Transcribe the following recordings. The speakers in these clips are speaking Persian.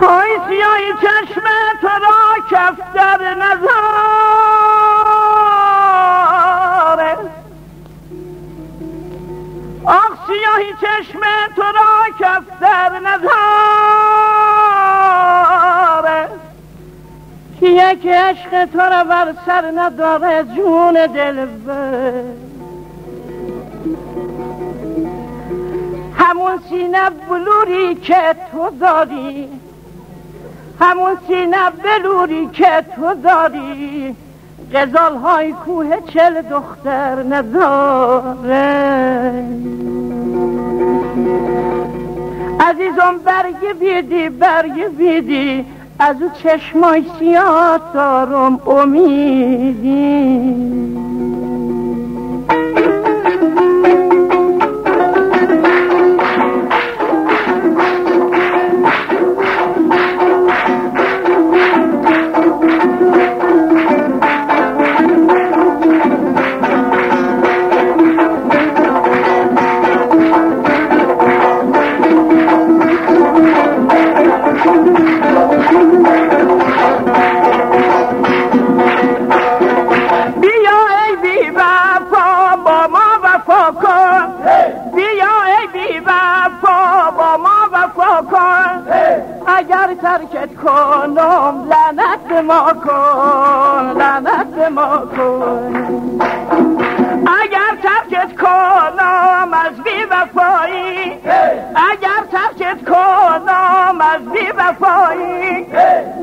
های سیاهی چشم تو را در نظاره آخ سیاهی چشم تو را در نظاره یک عشق تو را بر سر نداره جون دل همون سینه بلوری که تو داری همون سینه بلوری که تو داری غزال های کوه چل دختر نداره عزیزم برگ بیدی برگ بیدی. از او چشمای سیاه دارم امیدی. ترکت کنم لعنت ما کن لعنت ما کن اگر ترکت کنم از بی وفایی اگر ترکت کنم از بی وفایی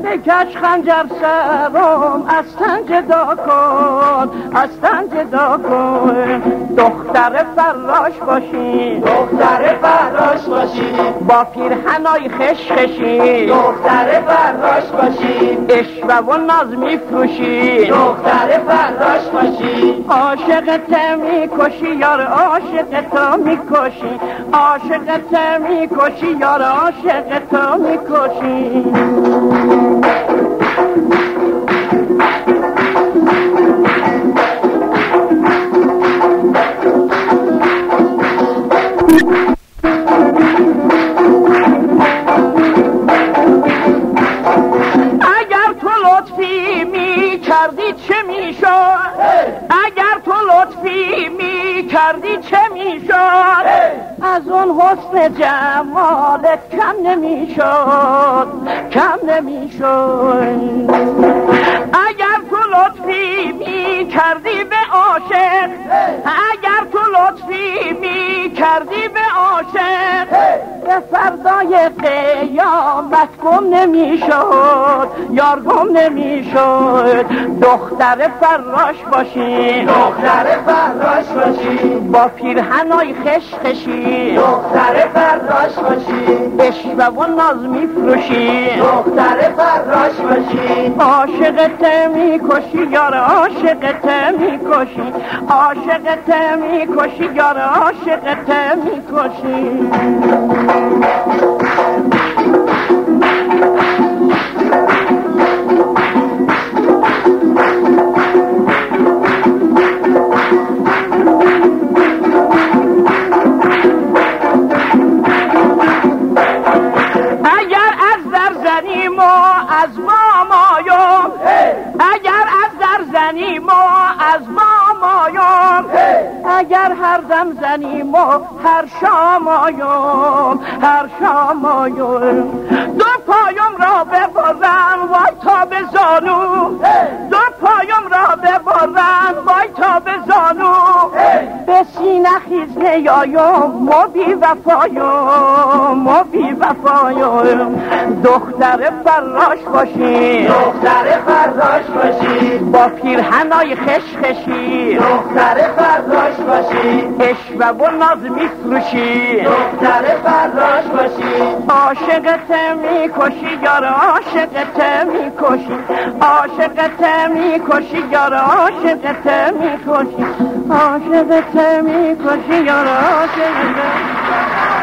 بکش خنجر سرم از تن جدا کن از تن جدا کن. دختر فراش باشی. دختر فراش باشی. با پیرهنای خش خشی. دختر فراش باشی. اشوه و ناز میفروشی. دختر فراش باشی. عاشق می‌کشی یار عاشق تو می‌کشی. عاشق تو می‌کشی یار عاشق تو می‌کشی. اگر تو لطفی می کردی چه می‌شد؟ از اون حسن جمالت کم نمی‌شد کم نمی‌شد. اگر تو لطفی می کردی به عاشق اگر تو لطفی می کردی به عاشق به فردای قیامت گم نمی‌شد. یار گم نمی‌شد. دختر فراش باشی. دختر فراش باشی. با پیرهنای خش خشی. دختر فراش باشی. اشوه و ناز میفروشی. دختر فراش باشی. عاشقت می‌کشی یار عاشقت می‌کشی. عاشقت می‌کشی یار عاشقت می‌کشی. اگر اگر هر دم زنیم و هر شام آیم هر شام آیم. دو پایم را ببرم وای تا به زانو. دو پایم را ببرم وای تا به سینه خیز نیایم ما بی وفایم ما بی وفایم دختر فراش باشی دختر فراش باشی با پیرهنای خش خشی دختر فراش باشی اشوه و ناز میفروشی دختر فراش باشی عاشقت می‌کشی یار عاشقت می‌کشی عاشقت می‌کشی یار عاشقت می‌کشی عاشقت می‌کشی یار عاشقت